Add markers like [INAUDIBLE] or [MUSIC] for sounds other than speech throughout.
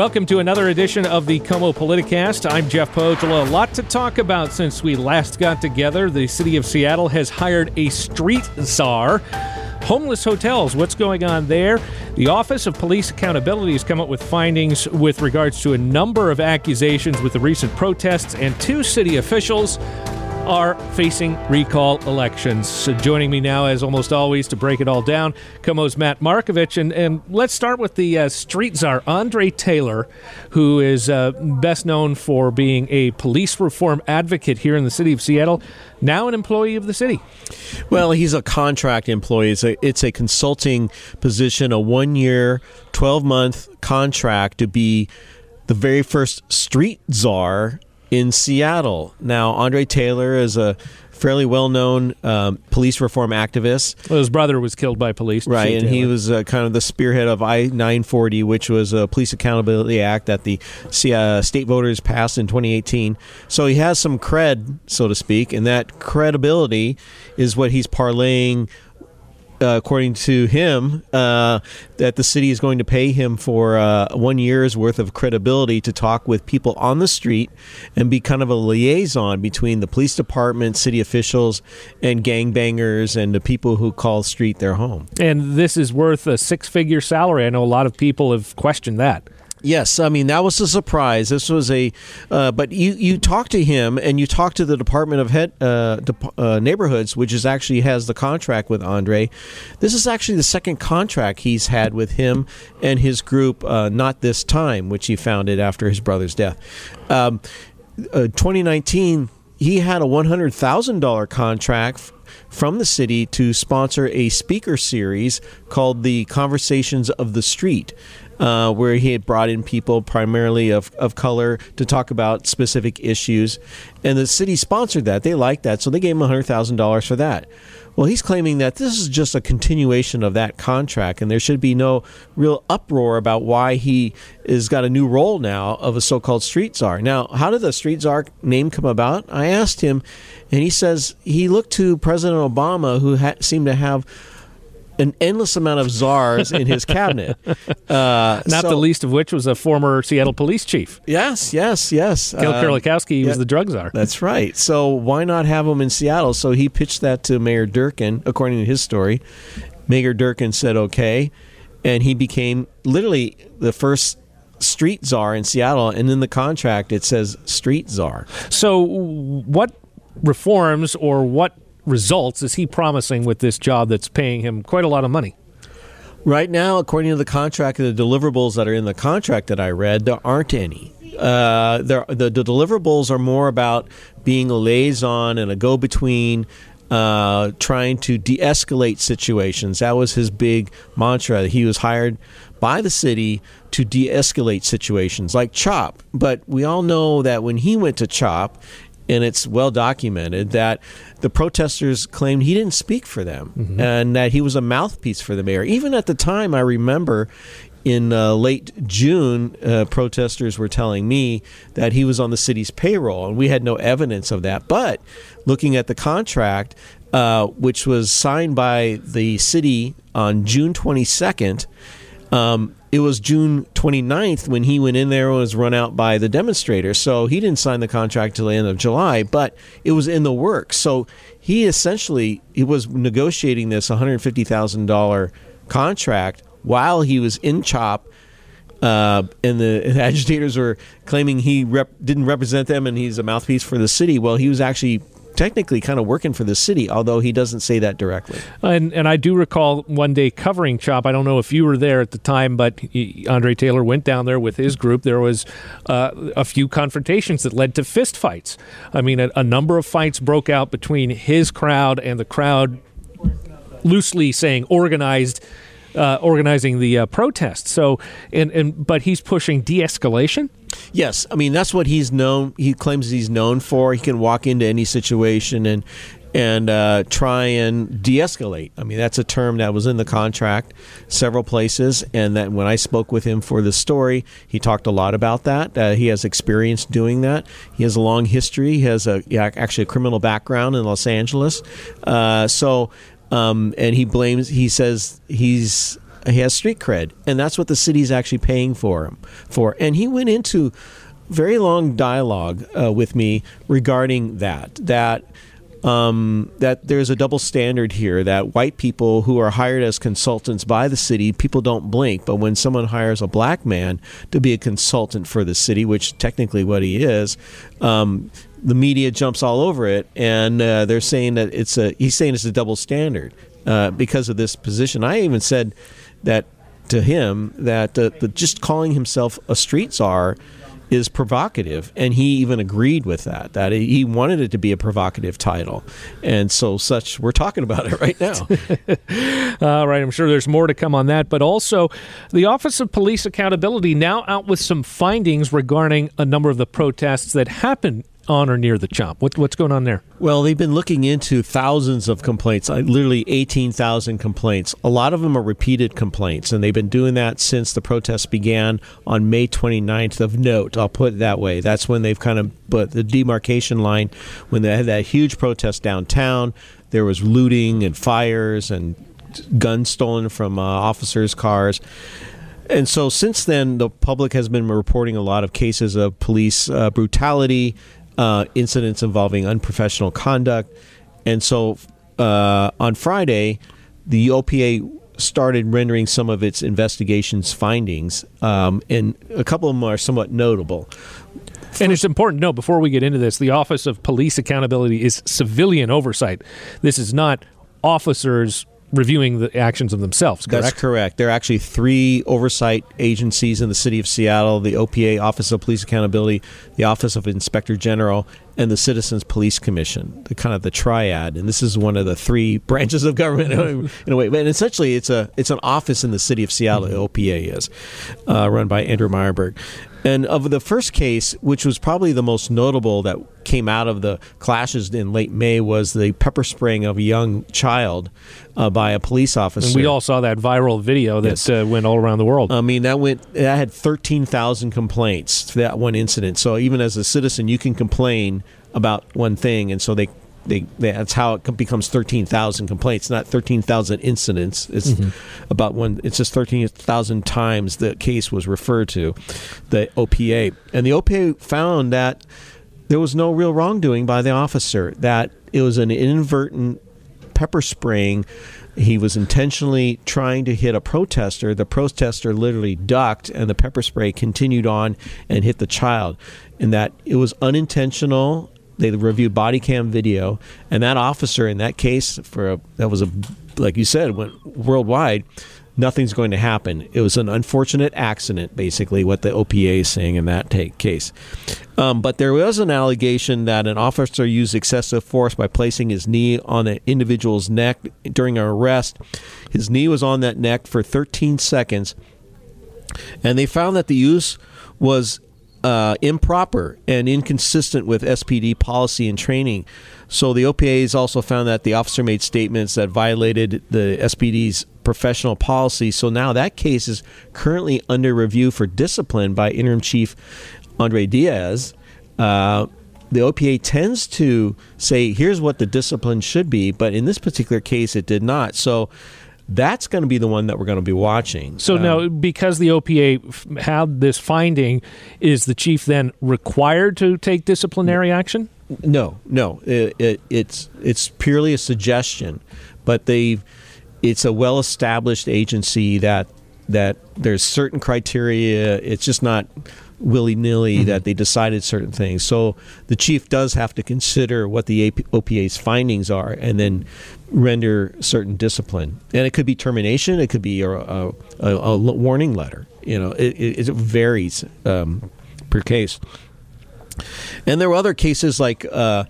Welcome to another edition of the KOMO Politicast. I'm Jeff Pohjola. A lot to talk about since we last got together. The city of Seattle has hired a street czar. Homeless hotels, what's going on there? The Office of Police Accountability has come up with findings with regards to a number of accusations with the recent protests, and two city officials are facing recall elections. So joining me now, as almost always, to break it all down, KOMO's Matt Markovich. And, and let's start with the uh, street czar, Andre Taylor, who is uh, best known for being a police reform advocate here in the city of Seattle, now an employee of the city. Well, he's a contract employee. It's a, it's a consulting position, a one year, 12 month contract to be the very first street czar in Seattle. Now, Andre Taylor is a fairly well-known um, police reform activist. Well, his brother was killed by police, right? And he was uh, kind of the spearhead of I-940, which was a police accountability act that the uh, state voters passed in 2018. So he has some cred, so to speak, and that credibility is what he's parlaying uh, according to him, uh, that the city is going to pay him for uh, one year's worth of credibility to talk with people on the street and be kind of a liaison between the police department, city officials, and gangbangers and the people who call street their home. And this is worth a six figure salary. I know a lot of people have questioned that. Yes, I mean that was a surprise. This was a, uh, but you you talk to him and you talk to the Department of Head uh, De- uh, Neighborhoods, which is actually has the contract with Andre. This is actually the second contract he's had with him and his group. Uh, not this time, which he founded after his brother's death. Um, uh, 2019, he had a one hundred thousand dollar contract from the city to sponsor a speaker series called the Conversations of the Street uh, where he had brought in people primarily of, of color to talk about specific issues. And the city sponsored that. They liked that. So they gave him $100,000 for that. Well, he's claiming that this is just a continuation of that contract, and there should be no real uproar about why he has got a new role now of a so called street czar. Now, how did the street czar name come about? I asked him, and he says he looked to President Obama, who ha- seemed to have an endless amount of czars in his cabinet. [LAUGHS] Uh, Not so, the least of which was a former Seattle police chief. Yes, yes, yes. Gil uh, Kerlikowske yeah, was the drug czar. That's right. So why not have him in Seattle? So he pitched that to Mayor Durkin, according to his story. Mayor Durkin said okay, and he became literally the first street czar in Seattle. And in the contract, it says street czar. So what reforms or what results is he promising with this job that's paying him quite a lot of money? Right now, according to the contract, the deliverables that are in the contract that I read, there aren't any. Uh, the, the deliverables are more about being a liaison and a go between, uh, trying to de escalate situations. That was his big mantra. He was hired by the city to de escalate situations like CHOP. But we all know that when he went to CHOP, and it's well documented that the protesters claimed he didn't speak for them mm-hmm. and that he was a mouthpiece for the mayor. Even at the time, I remember in uh, late June, uh, protesters were telling me that he was on the city's payroll, and we had no evidence of that. But looking at the contract, uh, which was signed by the city on June 22nd, um, it was June 29th when he went in there and was run out by the demonstrators. So he didn't sign the contract till the end of July, but it was in the works. So he essentially he was negotiating this $150,000 contract while he was in CHOP. Uh, and the [LAUGHS] agitators were claiming he rep- didn't represent them and he's a mouthpiece for the city. Well, he was actually technically kind of working for the city, although he doesn't say that directly. And, and I do recall one day covering CHOP. I don't know if you were there at the time, but he, Andre Taylor went down there with his group. There was uh, a few confrontations that led to fistfights. I mean, a, a number of fights broke out between his crowd and the crowd, loosely saying organized. Uh, organizing the uh, protest. So, and, and but he's pushing de-escalation. Yes, I mean that's what he's known. He claims he's known for. He can walk into any situation and and uh, try and de-escalate. I mean that's a term that was in the contract several places, and that when I spoke with him for the story, he talked a lot about that. Uh, he has experience doing that. He has a long history. He has a actually a criminal background in Los Angeles. Uh, so, um, and he blames. He says he's he has street cred, and that's what the city's actually paying for him for. And he went into very long dialogue uh, with me regarding that. That um, that there's a double standard here that white people who are hired as consultants by the city, people don't blink. But when someone hires a black man to be a consultant for the city, which technically what he is, um, the media jumps all over it, and uh, they're saying that it's a. He's saying it's a double standard uh, because of this position. I even said that to him that uh, the, just calling himself a street czar is provocative, and he even agreed with that. That he wanted it to be a provocative title, and so such. We're talking about it right now. [LAUGHS] All right, I'm sure there's more to come on that, but also the Office of Police Accountability now out with some findings regarding a number of the protests that happened on or near the CHOP. What, what's going on there? Well, they've been looking into thousands of complaints, literally 18,000 complaints. A lot of them are repeated complaints, and they've been doing that since the protests began on May 29th of note. I'll put it that way. That's when they've kind of put the demarcation line when they had that huge protest downtown. There was looting and fires and guns stolen from uh, officers' cars. And so since then, the public has been reporting a lot of cases of police uh, brutality, uh, incidents involving unprofessional conduct. And so uh, on Friday, the OPA started rendering some of its investigations findings, um, and a couple of them are somewhat notable. And it's important to note before we get into this the Office of Police Accountability is civilian oversight. This is not officers reviewing the actions of themselves. Correct? That's correct. There are actually three oversight agencies in the city of Seattle: the OPA, Office of Police Accountability, the Office of Inspector General, and the Citizens Police Commission. The kind of the triad, and this is one of the three [LAUGHS] branches of government [LAUGHS] in a way. And essentially, it's a it's an office in the city of Seattle. Mm-hmm. OPA is uh, run by Andrew Myerberg. And of the first case, which was probably the most notable that came out of the clashes in late May, was the pepper spraying of a young child uh, by a police officer. And we all saw that viral video that yes. uh, went all around the world. I mean, that went that had thirteen thousand complaints for that one incident. So even as a citizen, you can complain about one thing, and so they they, they, that's how it becomes 13,000 complaints, not 13,000 incidents. It's mm-hmm. about when it's just 13,000 times the case was referred to, the OPA. And the OPA found that there was no real wrongdoing by the officer, that it was an inadvertent pepper spraying. He was intentionally trying to hit a protester. The protester literally ducked, and the pepper spray continued on and hit the child. And that it was unintentional they reviewed body cam video, and that officer in that case, for a, that was a like you said, went worldwide. Nothing's going to happen. It was an unfortunate accident, basically, what the OPA is saying in that take, case. Um, but there was an allegation that an officer used excessive force by placing his knee on an individual's neck during an arrest. His knee was on that neck for 13 seconds, and they found that the use was uh, improper and inconsistent with SPD policy and training. So the OPA has also found that the officer made statements that violated the SPD's professional policy. So now that case is currently under review for discipline by Interim Chief Adrian Diaz. Uh, the OPA tends to say, here's what the discipline should be, but in this particular case, it did not. So that's going to be the one that we're going to be watching. So um, now, because the OPA f- had this finding, is the chief then required to take disciplinary action? No, no. It, it, it's it's purely a suggestion, but they it's a well-established agency that that there's certain criteria. It's just not willy nilly mm-hmm. that they decided certain things. So the chief does have to consider what the OPA's findings are and then render certain discipline. And it could be termination, it could be a, a, a, a warning letter. You know, it, it, it varies um, per case. And there were other cases like. Uh,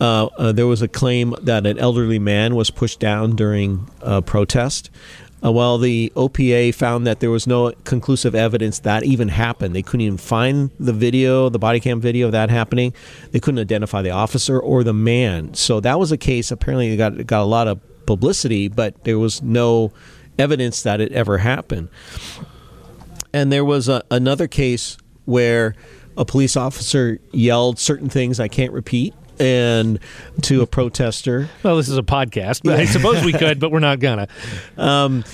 uh, uh, there was a claim that an elderly man was pushed down during a protest. Uh, well, the OPA found that there was no conclusive evidence that even happened. They couldn't even find the video, the body cam video of that happening. They couldn't identify the officer or the man. So that was a case. Apparently, it got got a lot of publicity, but there was no evidence that it ever happened. And there was a, another case where a police officer yelled certain things I can't repeat and to a protester. Well, this is a podcast, but I suppose we could, but we're not gonna. [LAUGHS] Um,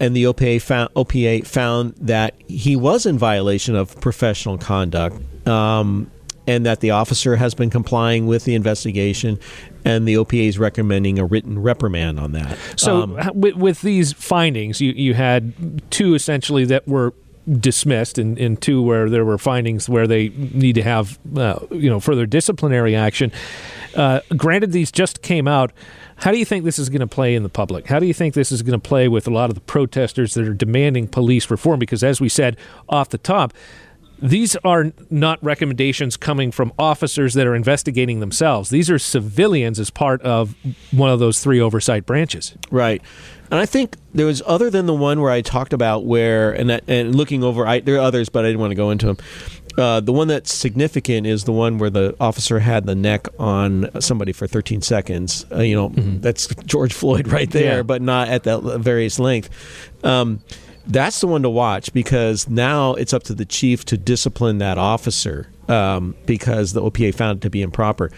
and the OPA found, OPA found that he was in violation of professional conduct. Um, and that the officer has been complying with the investigation, and the OPA is recommending a written reprimand on that. So, um, with, with, these findings, you, you had two essentially that were dismissed, and, and two where there were findings where they need to have uh, you know further disciplinary action. Uh, granted, these just came out. How do you think this is going to play in the public? How do you think this is going to play with a lot of the protesters that are demanding police reform? Because, as we said off the top, these are not recommendations coming from officers that are investigating themselves. These are civilians as part of one of those three oversight branches. Right. And I think there was other than the one where I talked about where and that, and looking over I, there are others but I didn't want to go into them. Uh, the one that's significant is the one where the officer had the neck on somebody for 13 seconds. Uh, you know, mm-hmm. that's George Floyd right there, yeah. but not at that various length. Um, that's the one to watch because now it's up to the chief to discipline that officer um, because the OPA found it to be improper.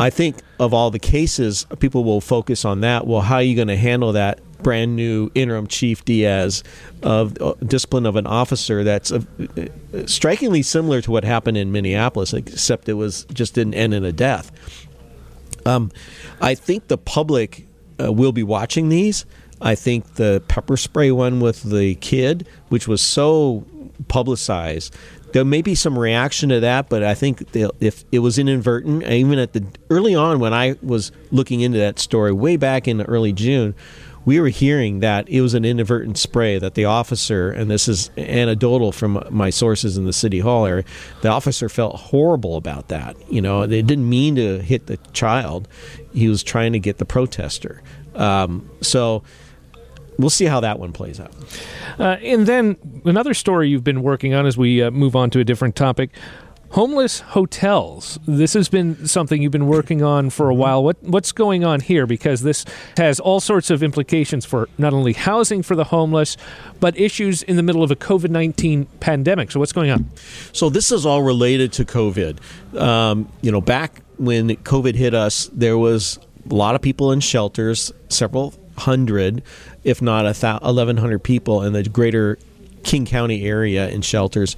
I think of all the cases, people will focus on that. Well, how are you going to handle that brand new interim chief Diaz of uh, discipline of an officer that's uh, strikingly similar to what happened in Minneapolis, except it was just didn't end in a death. Um, I think the public uh, will be watching these. I think the pepper spray one with the kid, which was so publicized, there may be some reaction to that, but I think if it was inadvertent, even at the early on when I was looking into that story way back in early June, we were hearing that it was an inadvertent spray that the officer, and this is anecdotal from my sources in the city hall area, the officer felt horrible about that. You know, they didn't mean to hit the child; he was trying to get the protester. Um, so we'll see how that one plays out. Uh, and then another story you've been working on as we uh, move on to a different topic. Homeless hotels. This has been something you've been working on for a while. What what's going on here? Because this has all sorts of implications for not only housing for the homeless, but issues in the middle of a COVID nineteen pandemic. So what's going on? So this is all related to COVID. Um, you know, back when COVID hit us, there was a lot of people in shelters, several hundred, if not a th- 1,100 people in the greater King County area in shelters.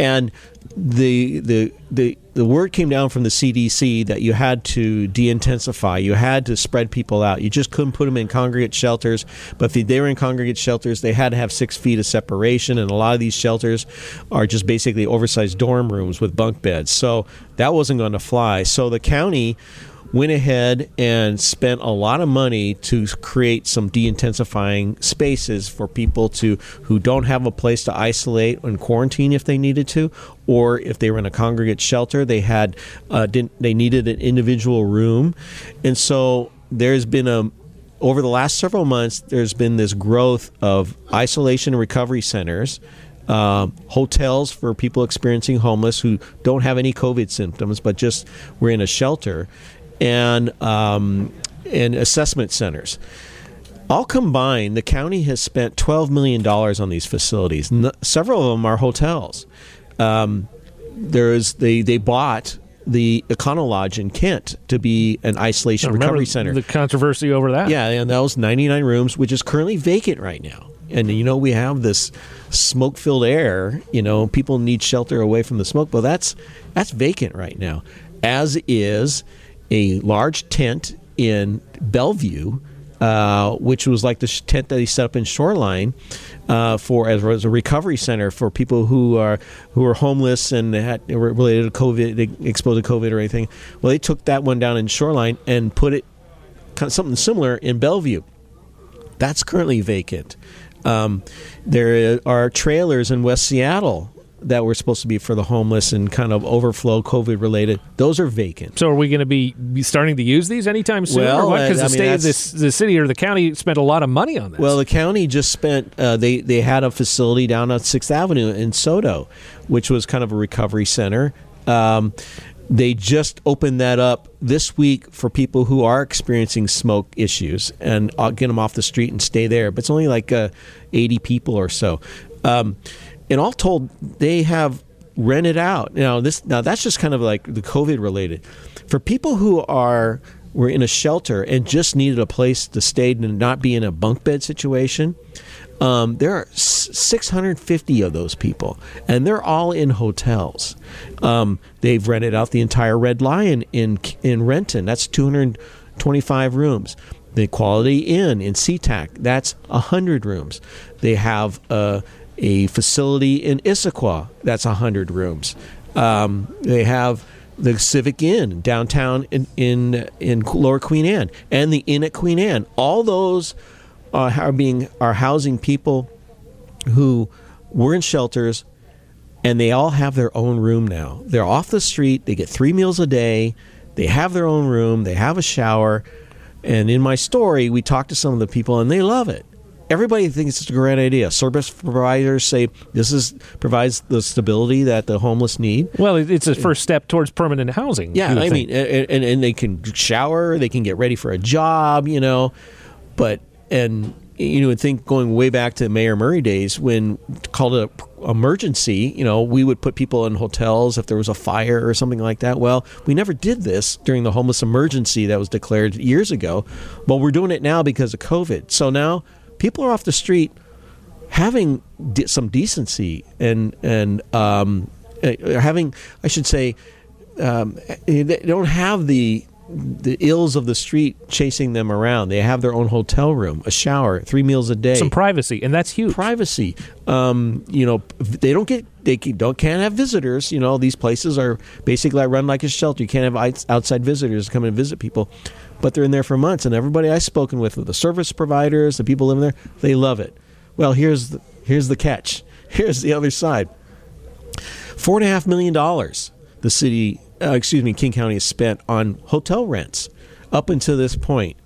And the, the, the, the word came down from the CDC that you had to de-intensify. You had to spread people out. You just couldn't put them in congregate shelters. But if they were in congregate shelters, they had to have six feet of separation. And a lot of these shelters are just basically oversized dorm rooms with bunk beds. So that wasn't going to fly. So the county went ahead and spent a lot of money to create some de-intensifying spaces for people to who don't have a place to isolate and quarantine if they needed to or if they were in a congregate shelter they had uh, they needed an individual room. And so there's been a over the last several months there's been this growth of isolation and recovery centers uh, hotels for people experiencing homeless who don't have any COVID symptoms, but just were in a shelter and um, and assessment centers. All combined, the county has spent $12 million on these facilities. several of them are hotels. Um, there's they they bought the Econo Lodge in Kent to be an isolation recovery center. The controversy over that. Yeah, and that was 99 rooms, which is currently vacant right now. And you know we have this smoke-filled air. You know people need shelter away from the smoke, but that's that's vacant right now. As is a large tent in Bellevue, uh, which was like the tent that he set up in Shoreline uh, for as, as, a recovery center for people who are who are homeless and had related to COVID, exposed to COVID or anything. Well, they took that one down in Shoreline and put it kind of something similar in Bellevue. That's currently vacant. Um, there are trailers in West Seattle that were supposed to be for the homeless and kind of overflow COVID related, those are vacant. So are we going to be starting to use these anytime soon? Well, Because the mean, state, the, the city or the county spent a lot of money on this. Well, the county just spent. Uh, they they had a facility down on Sixth Avenue in SoDo, which was kind of a recovery center. Um, they just opened that up this week for people who are experiencing smoke issues and uh, get them off the street and stay there. But it's only like uh, 80 people or so. Um, and all told, they have rented out. Now this now that's just kind of like the COVID related. For people who are were in a shelter and just needed a place to stay and not be in a bunk bed situation, Um, there are 650 of those people, and they're all in hotels. Um, they've rented out the entire Red Lion in in Renton. That's 225 rooms. The Quality Inn in SeaTac. That's 100 rooms. They have uh, a facility in Issaquah. That's 100 rooms. Um, they have the Civic Inn downtown in, in in Lower Queen Anne and the Inn at Queen Anne. All those are being are housing people who were in shelters, and they all have their own room now. They're off the street. They get three meals a day. They have their own room. They have a shower. And in my story, we talk to some of the people, and they love it everybody thinks it's a great idea. Service providers say this is provides the stability that the homeless need. Well, it's a first step towards permanent housing. Yeah, I think. mean, and, and they can shower, they can get ready for a job, you know, but and you know, think going way back to Mayor Murray days when called a emergency, you know, we would put people in hotels if there was a fire or something like that. Well, we never did this during the homeless emergency that was declared years ago. but we're doing it now because of COVID. So now people are off the street having de- some decency and and um, uh, having, I should say, um, they don't have the the ills of the street chasing them around. They have their own hotel room, a shower, three meals a day, some privacy, and that's huge. Privacy. Um, you know, they don't get they don't can't have visitors. You know, these places are basically run like a shelter. You can't have outside visitors come and visit people but they're in there for months. And everybody I've spoken with, the service providers, the people living there, they love it. Well, here's the, here's the catch. [LAUGHS] Here's the other side. Four and a half million dollars the city, uh, excuse me, King County has spent on hotel rents up until this point.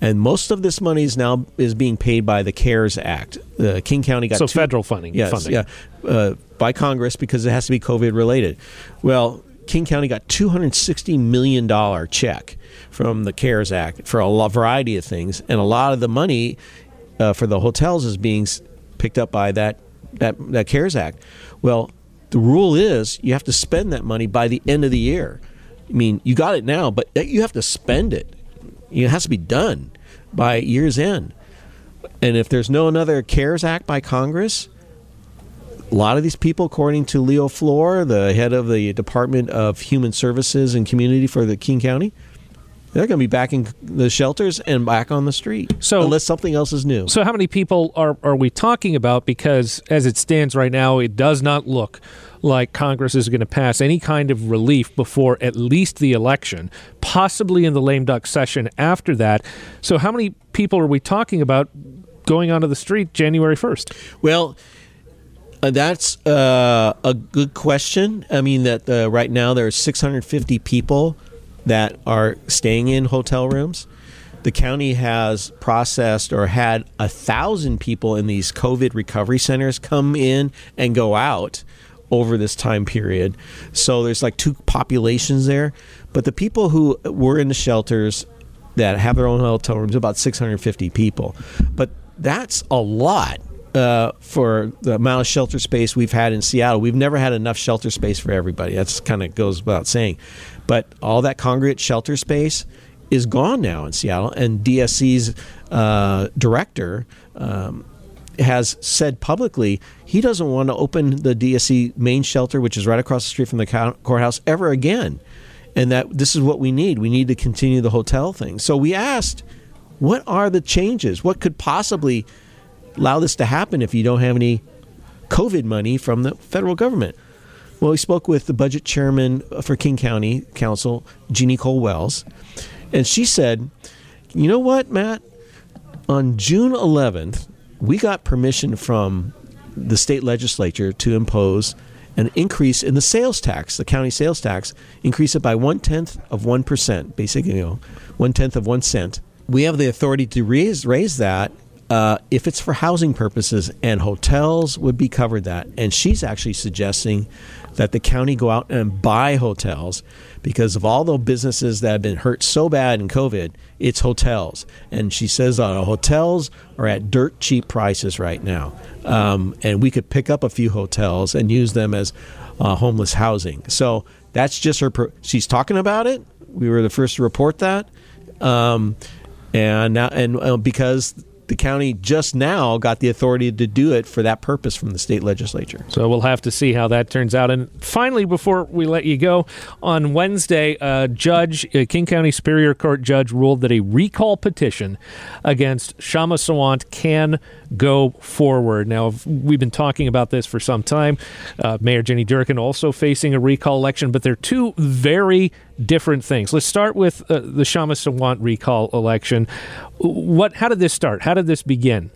And most of this money is now is being paid by the CARES Act. The King County got so two, federal funding. Yes, funding. yeah, uh, by Congress because it has to be COVID related. Well, King County got $260 million check from the CARES Act for a variety of things. And a lot of the money uh, for the hotels is being picked up by that, that, that CARES Act. Well, the rule is you have to spend that money by the end of the year. I mean, you got it now, but you have to spend it. It has to be done by year's end. And if there's no another CARES Act by Congress, a lot of these people, according to Leo Flor, the head of the Department of Human Services and Community for the King County, they're going to be back in the shelters and back on the street. So unless something else is new. So how many people are are we talking about? Because as it stands right now, it does not look like Congress is going to pass any kind of relief before at least the election, possibly in the lame duck session after that. So how many people are we talking about going onto the street January first? Well uh, that's uh, a good question. I mean, that uh, right now there are 650 people that are staying in hotel rooms. The county has processed or had a thousand people in these COVID recovery centers come in and go out over this time period. So there's like two populations there. But the people who were in the shelters that have their own hotel rooms, about 650 people. But that's a lot uh, for the amount of shelter space we've had in Seattle. We've never had enough shelter space for everybody. That's kind of goes without saying. But all that congregate shelter space is gone now in Seattle, and DESC's uh, director. Um, has said publicly he doesn't want to open the DSC main shelter, which is right across the street from the courthouse, ever again. And that this is what we need. We need to continue the hotel thing. So we asked, what are the changes? What could possibly allow this to happen if you don't have any COVID money from the federal government? Well, we spoke with the budget chairman for King County Council, Jeanne Kohl-Welles, and she said, You know what, Matt? On June 11th, we got permission from the state legislature to impose an increase in the sales tax, the county sales tax, increase it by one tenth of one percent, basically, you know, one tenth of one cent. We have the authority to raise raise that uh, if it's for housing purposes, and hotels would be covered that. And she's actually suggesting that the county go out and buy hotels because of all the businesses that have been hurt so bad in COVID. It's hotels, and she says uh, hotels are at dirt cheap prices right now, um, and we could pick up a few hotels and use them as uh, homeless housing. So that's just her. She's talking about it. We were the first to report that, um, and now and uh, because the county just now got the authority to do it for that purpose from the state legislature. So we'll have to see how that turns out. And finally, before we let you go, on Wednesday, a judge, a King County Superior Court judge, ruled that a recall petition against Kshama Sawant can go forward. Now, we've been talking about this for some time. Uh, Mayor Jenny Durkin also facing a recall election, but they're two very different things. Let's start with uh, the Kshama Sawant recall election. What? How did this start? How did this begin?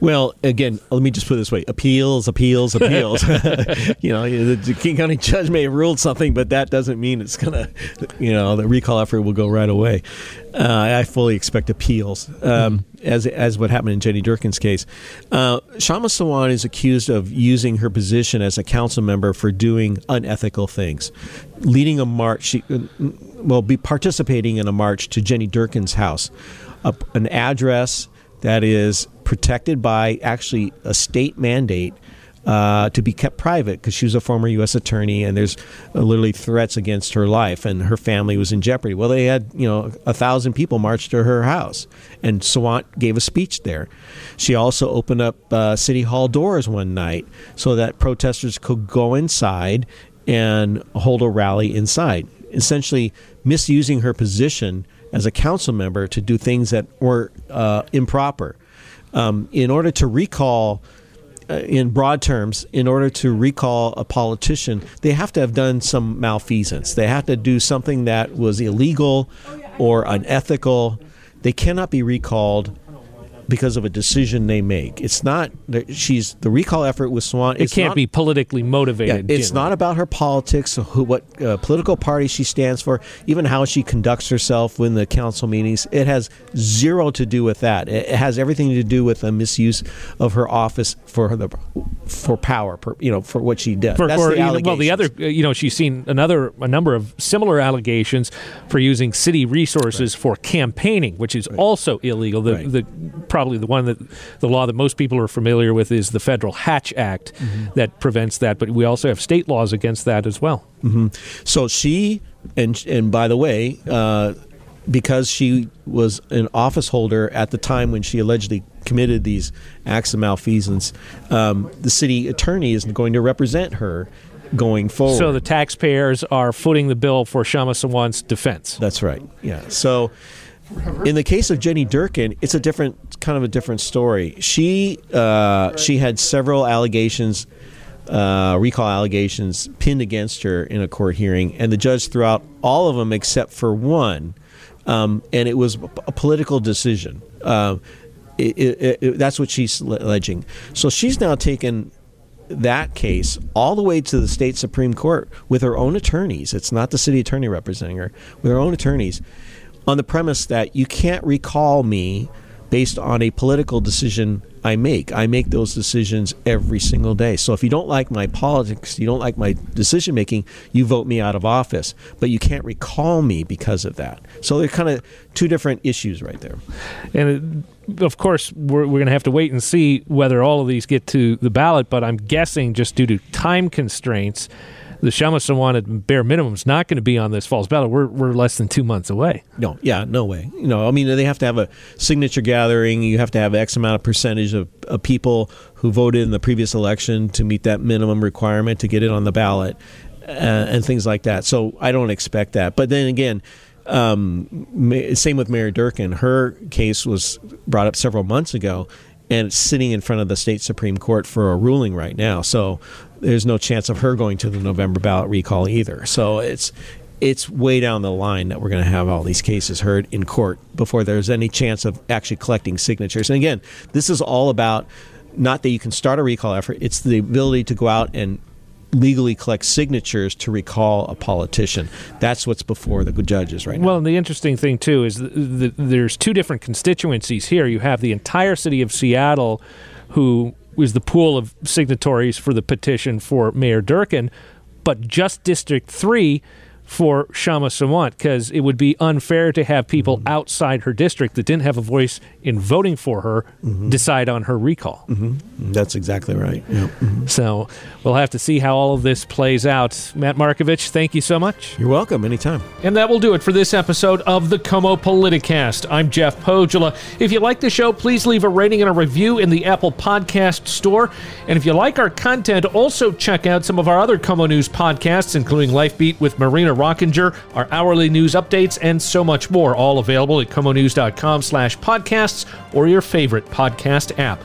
Well, again, let me just put it this way: appeals, appeals, appeals. [LAUGHS] [LAUGHS] you know, the King County judge may have ruled something, but that doesn't mean it's gonna, you know, the recall effort will go right away. Uh, I fully expect appeals, um, mm-hmm. as as what happened in Jenny Durkin's case. Uh, Kshama Sawant is accused of using her position as a council member for doing unethical things, leading a march. She, will be participating in a march to Jenny Durkin's house, a, an address that is protected by actually a state mandate uh, to be kept private because she was a former U.S. attorney and there's uh, literally threats against her life and her family was in jeopardy. Well, they had you know a thousand people march to her house and Sawant gave a speech there. She also opened up uh, city hall doors one night so that protesters could go inside and hold a rally inside, essentially misusing her position as a council member to do things that were uh, improper um, in order to recall uh, in broad terms, in order to recall a politician, they have to have done some malfeasance. They have to do something that was illegal or unethical. They cannot be recalled because of a decision they make. It's not that she's the recall effort with Sawant. It can't not, be politically motivated. Yeah, it's not about her politics, who, what uh, political party she stands for, even how she conducts herself in the council meetings. It has zero to do with that. It has everything to do with a misuse of her office for the for power, per, you know, for what she does. For, That's for, the well, the other, you know, she's seen another a number of similar allegations for using city resources right. for campaigning, which is right. also illegal. The, right. the probably the one that the law that most people are familiar with is the Federal Hatch Act mm-hmm. that prevents that, but we also have state laws against that as well. Mm-hmm. So she and and by the way. Uh, because she was an office holder at the time when she allegedly committed these acts of malfeasance, um, the city attorney is going to represent her going forward. So the taxpayers are footing the bill for Kshama Sawant's defense. That's right. Yeah. So in the case of Jenny Durkin, it's a different kind of a different story. She uh, she had several allegations, uh, recall allegations pinned against her in a court hearing, and the judge threw out all of them except for one, um, and it was a political decision. Uh, it, it, it, that's what she's alleging. So she's now taken that case all the way to the state supreme court with her own attorneys. It's not the city attorney representing her, with her own attorneys on the premise that you can't recall me based on a political decision I make. I make those decisions every single day. So if you don't like my politics, you don't like my decision making, you vote me out of office. But you can't recall me because of that. So they're kind of two different issues right there. And it, of course, we're, we're going to have to wait and see whether all of these get to the ballot. But I'm guessing just due to time constraints, the Kshama Sawant at bare minimum is not going to be on this fall's ballot. We're, we're less than two months away. No, yeah, no way. You know, I mean, they have to have a signature gathering. You have to have X amount of percentage of, of people who voted in the previous election to meet that minimum requirement to get it on the ballot, uh, and things like that. So I don't expect that. But then again. Um, same with Mary Durkin. Her case was brought up several months ago, and it's sitting in front of the state supreme court for a ruling right now. So there's no chance of her going to the November ballot recall either. So it's it's way down the line that we're going to have all these cases heard in court before there's any chance of actually collecting signatures. And again, this is all about not that you can start a recall effort; it's the ability to go out and legally collect signatures to recall a politician. That's what's before the judges right now. Well, and the interesting thing too is there's two different constituencies here. You have the entire city of Seattle who was the pool of signatories for the petition for Mayor Durkin, but just District 3 for Kshama Sawant because it would be unfair to have people Mm-hmm. outside her district that didn't have a voice in voting for her Mm-hmm. decide on her recall. That's exactly right. Yeah. So we'll have to see how all of this plays out. Matt Markovich, thank you so much. You're welcome. Anytime. And that will do it for this episode of the KOMO Politicast. I'm Jeff Pohjola. If you like the show, please leave a rating and a review in the Apple Podcast Store. And if you like our content, also check out some of our other KOMO News podcasts, including Life Beat with Marina Rockinger, our hourly news updates, and so much more, all available at komonews.com slash podcasts or your favorite podcast app.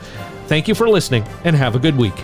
Thank you for listening, and have a good week.